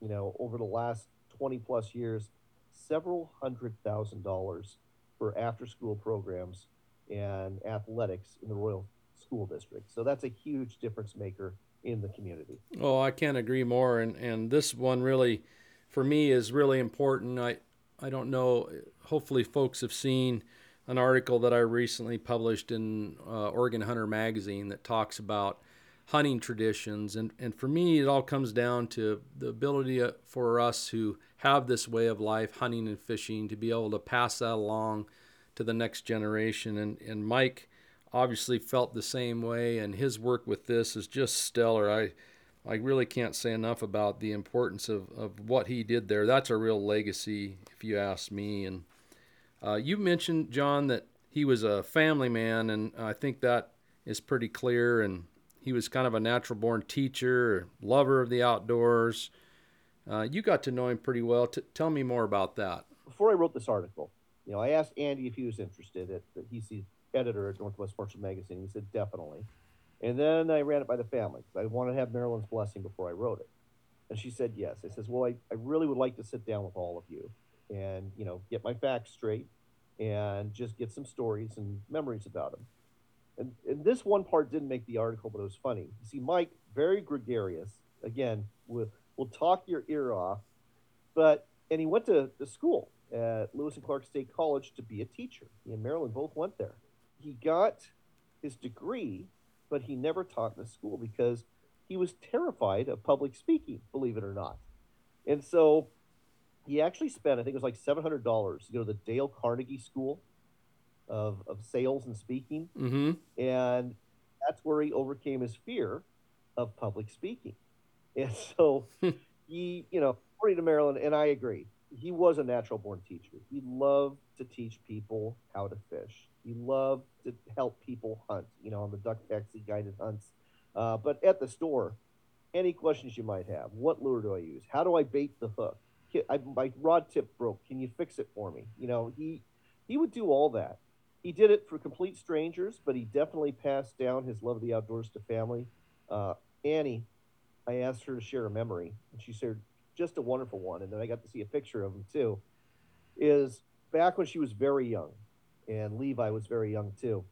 you know, over the last 20 plus years, several hundred thousand dollars for after school programs and athletics in the Royal School District. So that's a huge difference maker in the community. Oh, I can't agree more. And, and this one really, for me, is really important. I, I don't know. Hopefully, folks have seen an article that I recently published in uh, Oregon Hunter magazine that talks about hunting traditions. And, and for me, it all comes down to the ability uh, for us who have this way of life, hunting and fishing, to be able to pass that along to the next generation. And, and Mike obviously felt the same way, and his work with this is just stellar. I I really can't say enough about the importance of, of what he did there. That's a real legacy, if you ask me. And uh, you mentioned, John, that he was a family man, and I think that is pretty clear. And he was kind of a natural born teacher, lover of the outdoors. Uh, you got to know him pretty well. T- tell me more about that. Before I wrote this article, you know, I asked Andy if he was interested. At, he's the editor at Northwest Sportsman Magazine. He said definitely. And then I ran it by the family because I wanted to have Marilyn's blessing before I wrote it. And she said yes. I says, well, I, I really would like to sit down with all of you and, you know, get my facts straight and just get some stories and memories about him. And, and this one part didn't make the article, but it was funny. You see, Mike, very gregarious. Again, will, will talk your ear off. But, and he went to the school at Lewis and Clark State College to be a teacher. He and Marilyn both went there. He got his degree but he never taught in a school because he was terrified of public speaking, believe it or not. And so he actually spent, I think it was like $700 to go to the Dale Carnegie School of, of Sales and Speaking. Mm-hmm. And that's where he overcame his fear of public speaking. And so (laughs) he, you know, according to Marilyn, and I agree, he was a natural born teacher. He loved to teach people how to fish. He loved to help people hunt, you know, on the duck taxi guided hunts. Uh, but at the store, any questions you might have. What lure do I use? How do I bait the hook? I, my rod tip broke. Can you fix it for me? You know, he he would do all that. He did it for complete strangers, but he definitely passed down his love of the outdoors to family. Uh, Annie, I asked her to share a memory, and she shared just a wonderful one. And then I got to see a picture of him too. Is back when she was very young and Levi was very young too.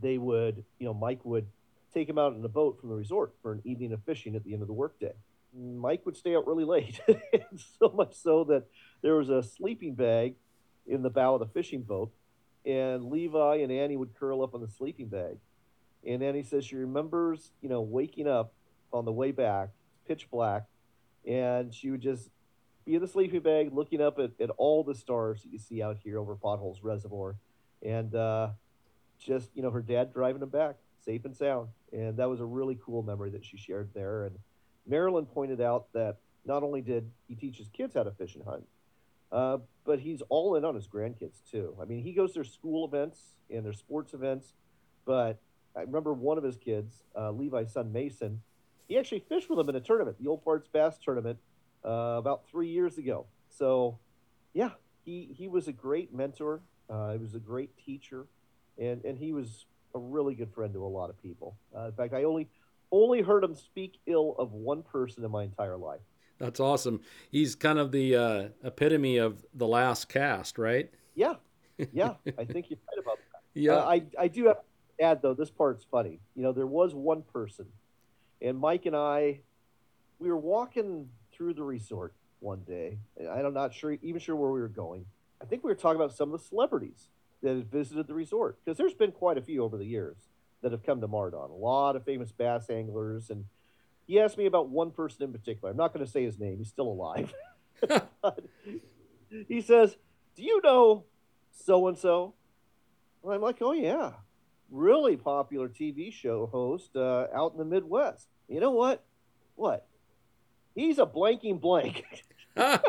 They would, you know, Mike would take him out in a boat from the resort for an evening of fishing at the end of the workday. Mike would stay out really late, (laughs) so much so that there was a sleeping bag in the bow of the fishing boat, and Levi and Annie would curl up on the sleeping bag. And Annie says she remembers, you know, waking up on the way back, pitch black, and she would just be in the sleeping bag looking up at, at all the stars that you see out here over Potholes Reservoir. And uh, just, you know, her dad driving them back safe and sound. And that was a really cool memory that she shared there. And Marilyn pointed out that not only did he teach his kids how to fish and hunt, uh, but he's all in on his grandkids too. I mean, he goes to their school events and their sports events. But I remember one of his kids, uh, Levi's son Mason, he actually fished with him in a tournament, the Old Farts Bass tournament, uh, about three years ago. So, yeah, he he was a great mentor. Uh, he was a great teacher, and and he was a really good friend to a lot of people. Uh, in fact, I only only heard him speak ill of one person in my entire life. That's awesome. He's kind of the uh, epitome of the last cast, right? Yeah, yeah. I think you're right about that. (laughs) Yeah. Uh, I I do have to add though. This part's funny. You know, there was one person, and Mike and I, we were walking through the resort one day. and I'm not sure even sure where we were going. I think we were talking about some of the celebrities that had visited the resort because there's been quite a few over the years that have come to MarDon. A lot of famous bass anglers and he asked me about one person in particular. I'm not going to say his name. He's still alive. (laughs) He says, "Do you know so and so?" I'm like, "Oh yeah, really popular TV show host uh, out in the Midwest." You know what? What? He's a blanking blank. (laughs) it's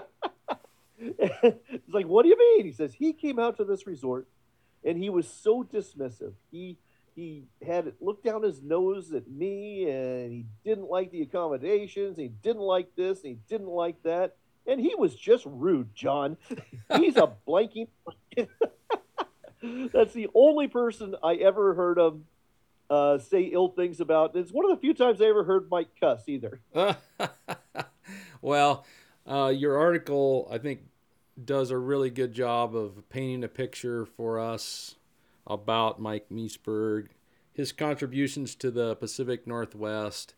like, what do you mean? He says he came out to this resort, and he was so dismissive. He he had looked down his nose at me and he didn't like the accommodations he didn't like this he didn't like that and he was just rude john (laughs) he's a blanking (laughs) that's the only person i ever heard him uh, say ill things about it's one of the few times i ever heard mike cuss either (laughs) well, uh, your article, I think, does a really good job of painting a picture for us about Mike Meseberg, his contributions to the Pacific Northwest,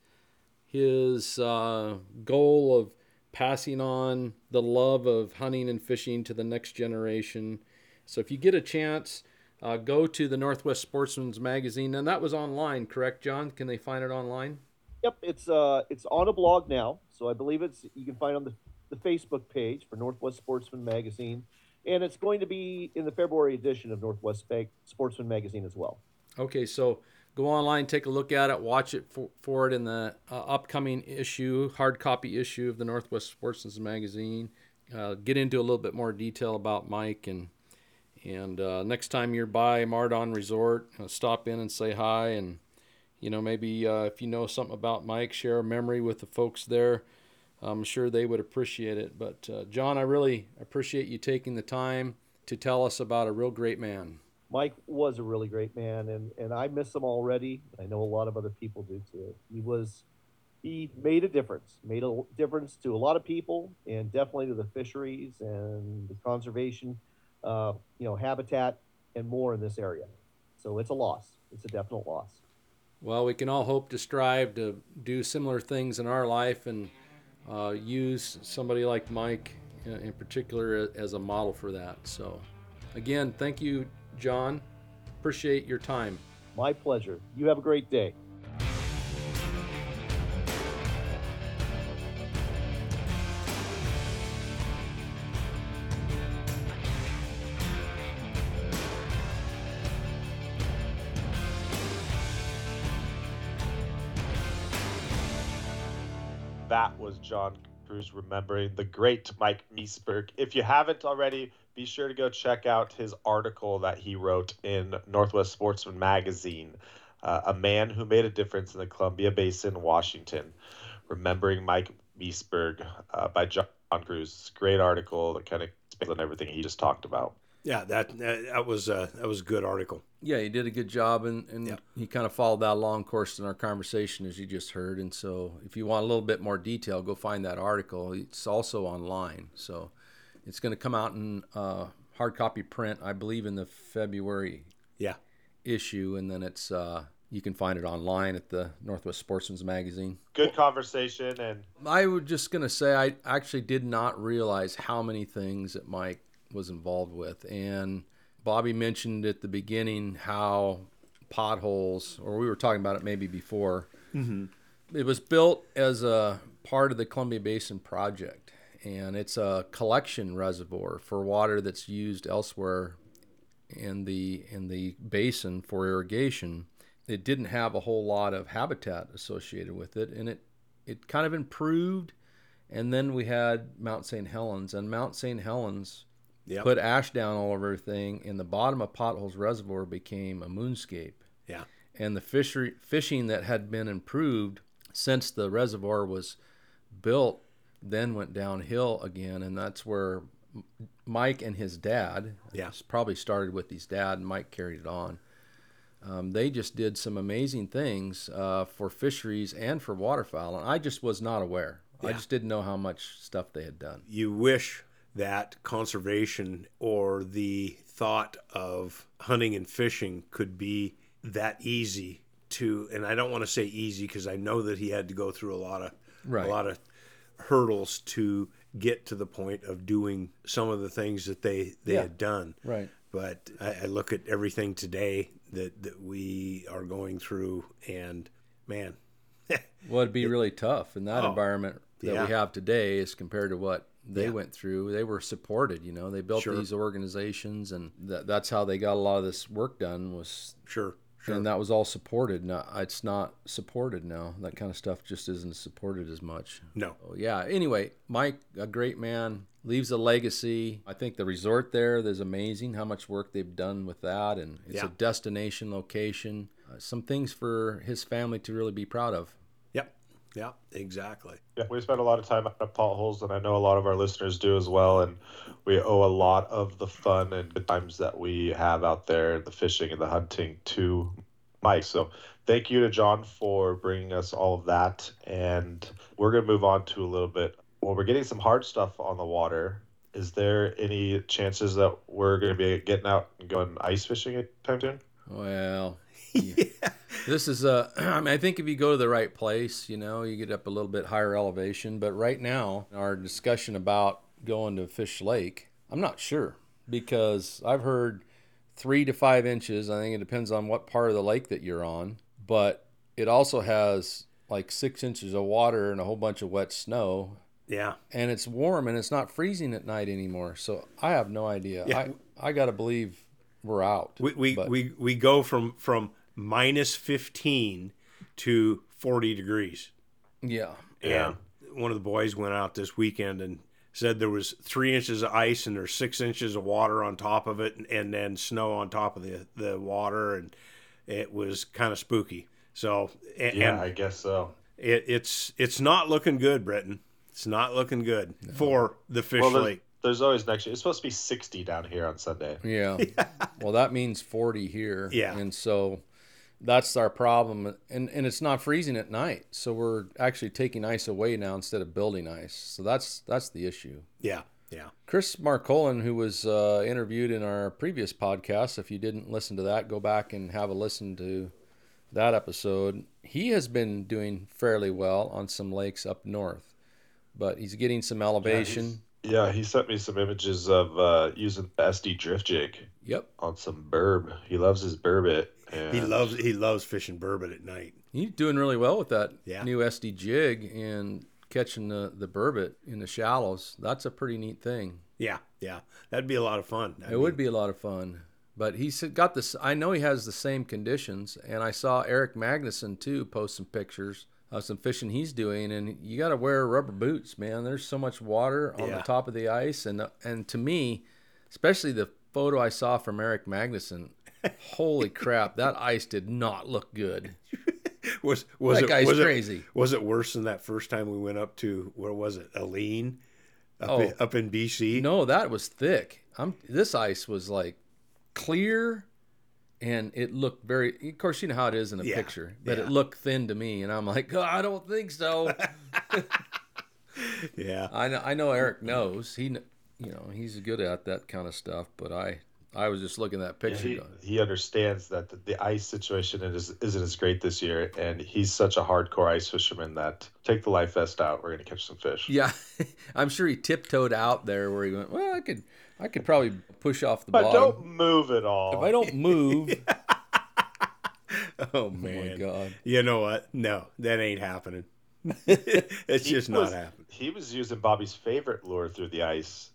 his uh, goal of passing on the love of hunting and fishing to the next generation. So if you get a chance, uh, go to the Northwest Sportsman's Magazine, and that was online, correct, John? Can they find it online? Yep, it's uh, it's on a blog now, so I believe it's you can find it on the, the Facebook page for Northwest Sportsman Magazine, and it's going to be in the February edition of Northwest Sportsman Magazine as well. Okay, so go online, take a look at it, watch it for, for it in the uh, upcoming issue, hard copy issue of the Northwest Sportsman's Magazine. Uh, get into a little bit more detail about Mike and and uh, next time you're by MarDon Resort, uh, stop in and say hi and you know maybe uh, if you know something about Mike, share a memory with the folks there. I'm sure they would appreciate it. But uh, John, I really appreciate you taking the time to tell us about a real great man. Mike was a really great man, and, and I miss him already. I know a lot of other people do too. He was, he made a difference, made a difference to a lot of people, and definitely to the fisheries and the conservation, uh, you know, habitat and more in this area. So it's a loss. It's a definite loss. Well, we can all hope to strive to do similar things in our life and uh, use somebody like Mike in in particular as a model for that. So, again, thank you, John. Appreciate your time. My pleasure. You have a great day. John Kruse remembering the great Mike Meseberg. If you haven't already, be sure to go check out his article that he wrote in Northwest Sportsman magazine. Uh, a man who made a difference in the Columbia Basin, Washington. Remembering Mike Meseberg uh, by John Kruse. Great article that kind of expands on everything he just talked about. Yeah, that that, that was uh, that was a good article. Yeah, he did a good job, and, and Yeah. he kind of followed that along course in our conversation, as you just heard. And so, if you want a little bit more detail, go find that article. It's also online, so it's going to come out in uh, hard copy print, I believe, in the February Yeah, issue, and then it's uh, you can find it online at the Northwest Sportsman's Magazine. Good conversation, and I was just gonna say I actually did not realize how many things that Mike was involved with, and Bobby mentioned at the beginning how potholes, or we were talking about it maybe before. Mm-hmm. It was built as a part of the Columbia Basin project, and it's a collection reservoir for water that's used elsewhere in the in the basin for irrigation. It didn't have a whole lot of habitat associated with it, and it it kind of improved And then we had Mount St. Helens, and Mount St. Helens Yep. put ash down all over everything, and the bottom of Potholes Reservoir became a moonscape. Yeah. And the fishery, fishing that had been improved since the reservoir was built then went downhill again, and that's where Mike and his dad, Yeah. probably started with his dad, and Mike carried it on. Um, they just did some amazing things uh, for fisheries and for waterfowl, and I just was not aware. I just didn't know how much stuff they had done. you wish that conservation or the thought of hunting and fishing could be that easy to and I don't want to say easy because I know that he had to go through a lot of Right. a lot of hurdles to get to the point of doing some of the things that they they Yeah. had done. Right. But I, I look at everything today that, that we are going through and man, (laughs) Well, it'd be really tough in that Oh, environment that yeah. we have today as compared to what they Yeah. went through. They were supported, you know. They built Sure. these organizations, and that, that's how they got a lot of this work done. Was sure, sure. and that was all supported. Now it's not supported now. That kind of stuff just isn't supported as much. no. Oh, yeah. Anyway, Mike, a great man, leaves a legacy. I think the resort there is amazing. How much work they've done with that, and it's Yeah. a destination location. Uh, some things for his family to really be proud of. Yep. Yeah, exactly. Yeah, we spend a lot of time at potholes, and I know a lot of our listeners do as well. And we owe a lot of the fun and good times that we have out there, the fishing and the hunting, to Mike. So thank you to John for bringing us all of that. And we're going to move on to a little bit. Well, we're getting some hard stuff on the water. Is there any chances that we're going to be getting out and going ice fishing anytime soon? Well, (laughs) yeah. This is uh, a. (clears throat) I mean, I think if you go to the right place, you know, you get up a little bit higher elevation. But right now, our discussion about going to Fish Lake, I'm not sure because I've heard three to five inches. I think it depends on what part of the lake that you're on, but it also has like six inches of water and a whole bunch of wet snow. Yeah. And it's warm and it's not freezing at night anymore. So I have no idea. Yeah. I, I got to believe we're out. We we, But- we we go from from minus 15 to 40 degrees. yeah. Yeah. And one of the boys went out this weekend and said there was three inches of ice and there's six inches of water on top of it and, and then snow on top of the, the water and it was kind of spooky. So and, Yeah, and I guess so. it, it's it's not looking good, Britton. It's not looking good for the fish Well, there's, lake. there's always next year. It's supposed to be 60 down here on Sunday. Yeah. (laughs) Well, that means 40 here. Yeah. And so that's our problem. And, and it's not freezing at night. So we're actually taking ice away now instead of building ice. So that's that's the issue. Yeah, yeah. Chris Marcolin, who was uh, interviewed in our previous podcast, if you didn't listen to that, go back and have a listen to that episode. He has been doing fairly well on some lakes up north, but he's getting some elevation. Yeah, he sent me some images of uh, using SD drift jig Yep. on some burb. He loves his burbot. And He loves he loves fishing burbot at night. He's doing really well with that Yeah. new SD jig and catching the, the burbot in the shallows. That's a pretty neat thing. Yeah, yeah. That'd be a lot of fun. I it would be a lot of fun. But he's got this. I know he has the same conditions, and I saw Eric Magnuson too post some pictures of some fishing he's doing. And you got to wear rubber boots, man. There's so much water on Yeah. the top of the ice, and and to me, especially the photo I saw from Eric Magnuson, holy crap, that ice did not look good. (laughs) was was That it guy's was crazy. It, was it worse than that first time we went up to where was it? Aline, up, Oh. in, up in BC. No, that was thick. I'm this ice was like clear and it looked very of course you know how it is in a Yeah, picture, but yeah. it looked thin to me and I'm like, oh, I don't think so. (laughs) Yeah, I know I know Eric knows. He you know, he's good at that kind of stuff, but I I was just looking at that Yeah, picture he, he understands that the, the ice situation is, isn't as great this year, and he's such a hardcore ice fisherman that take the life vest out, we're going to catch some fish. Yeah, (laughs) I'm sure he tiptoed out there where he went, Well, I could I could probably push off the But bottom. don't move at all. If I don't (laughs) move, oh oh my man. god. You know what? No, that ain't happening. (laughs) it's He just was- not happening. He was using Bobby's favorite lure through the ice,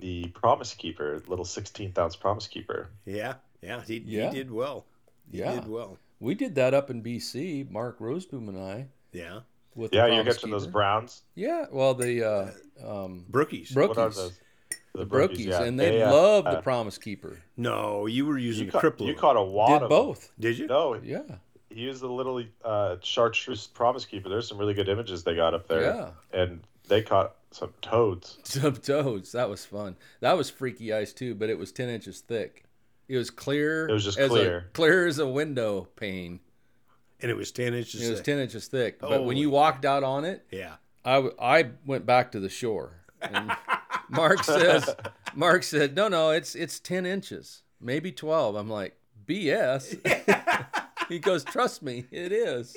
the Promise Keeper, little 16th ounce Promise Keeper. Yeah, yeah. He, Yeah. he did well. He Yeah. did well. We did that up in BC, Mark Roseboom and I. Yeah, with Yeah, you're Promise catching those browns. Yeah, well the uh, um, Brookies. Brookies, What are those? the brookies, Brookies, yeah. and they uh, love the uh, Promise Keeper. No, you were using You the caught, cripple. you caught a wad Did of them. both? Did you? No, Yeah, he used the little uh, chartreuse promise keeper. There's some really good images they got up there. yeah. And they caught some toads. (laughs) Some toads. That was fun. That was freaky ice too, but it was ten inches thick. It was clear. It was just as clear. A, clear as a window pane. And it was ten inches. It was ten inches thick. But Holy. when you walked out on it, Yeah. I, w- I went back to the shore. And Mark says, (laughs) Mark said, no, no, it's it's ten inches, maybe twelve. I'm like, BS. (laughs) he goes, trust me, it is.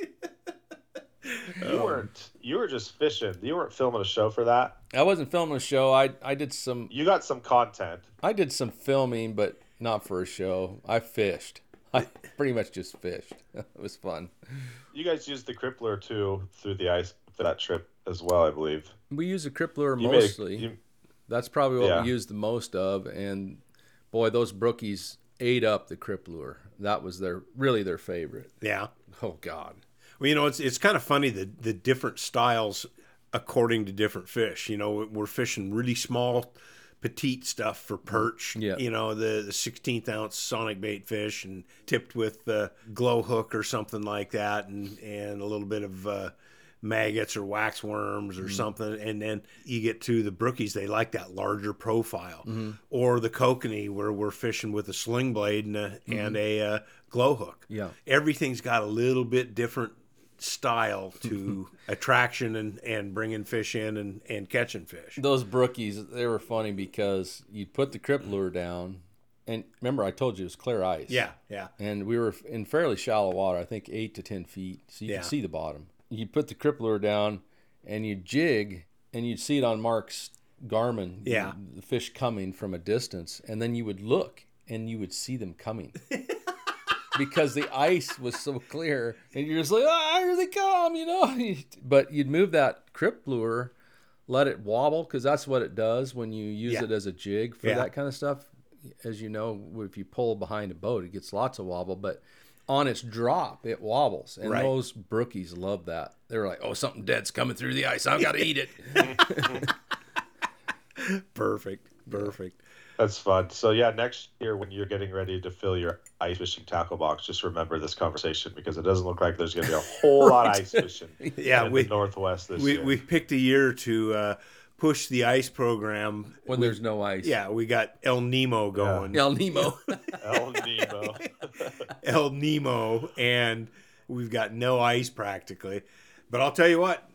You um, weren't. You were just fishing. You weren't filming a show for that. I wasn't filming a show. I I did some You got some content. I did some filming, but not for a show. I fished. (laughs) I pretty much just fished. (laughs) It was fun. You guys used the crippler too through the ice for that trip as well, I believe. We use the crippler You made a- mostly. you- That's probably what Yeah. we used the most of. And boy, those brookies ate up the crippler. That was their really their favorite. Yeah. Oh God. Well, you know, it's it's kind of funny the the different styles according to different fish. You know, we're fishing really small, petite stuff for mm-hmm. perch. Yeah. You know, the the sixteenth ounce sonic bait fish and tipped with the glow hook or something like that, and and a little bit of. Uh, maggots or wax worms or mm-hmm. something and then you get to the brookies they like that larger profile mm-hmm. or the kokanee where we're fishing with a sling blade and a, and a uh, glow hook Yeah. everything's got a little bit different style to (laughs) attraction and, and bringing fish in and, and catching fish. Those brookies, they were funny because you'd put the crippler down, and remember I told you it was clear ice. Yeah, yeah, and we were in fairly shallow water, I think eight to ten feet, so you Yeah. could see the bottom. You'd put the crippler down, and you'd jig, and you'd see it on Mark's Garmin. Yeah. the fish coming from a distance, and then you would look, and you would see them coming. (laughs) because the ice was so clear, and you're just like, ah, here they come, you know. (laughs) but you'd move that crip lure, let it wobble, because that's what it does when you use Yeah. it as a jig for Yeah. that kind of stuff. As you know, if you pull behind a boat, it gets lots of wobble, but on its drop, it wobbles. And Right. those brookies love that. They're like, oh, something dead's coming through the ice. I've got to eat it. (laughs) perfect, perfect. That's fun. So yeah, next year when you're getting ready to fill your ice fishing tackle box, just remember this conversation because it doesn't look like there's going to be a (laughs) whole lot of ice fishing. (laughs) Yeah, in we the northwest this year. we, year. we picked a year to uh, push the ice program. when there's no ice. Yeah, we got El Nemo going. El Nemo. (laughs) El Nemo. El Nemo, and we've got no ice practically. But I'll tell you what,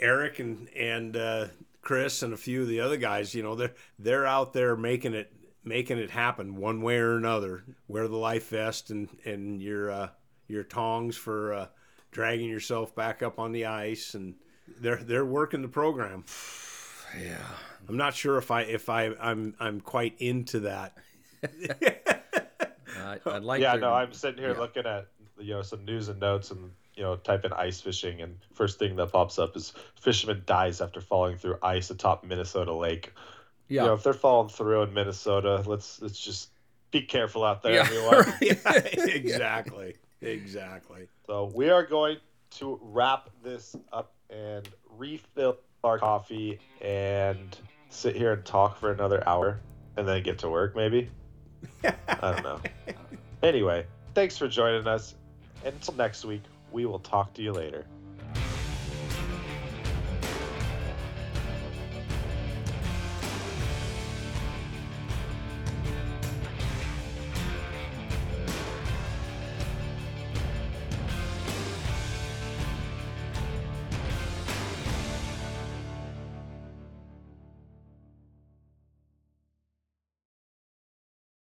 Eric and and uh, Chris and a few of the other guys, you know, they're they're out there making it making it happen one way or another. Wear the life vest and and your uh, your tongs for uh, dragging yourself back up on the ice, and they're they're working the program. yeah. I'm not sure if I if I I'm I'm quite into that. I, (laughs) I'd like yeah, to- no, I'm sitting here yeah. looking at you know some news and notes and you know type in ice fishing and first thing that pops up is fisherman dies after falling through ice atop Minnesota Lake. Yeah. You know, if they're falling through in Minnesota, let's let's just be careful out there, Yeah. everyone. (laughs) yeah, (laughs) (laughs) exactly, exactly. So we are going to wrap this up and refill our coffee and sit here and talk for another hour and then get to work maybe. I don't know. Anyway, thanks for joining us. Until next week, we will talk to you later.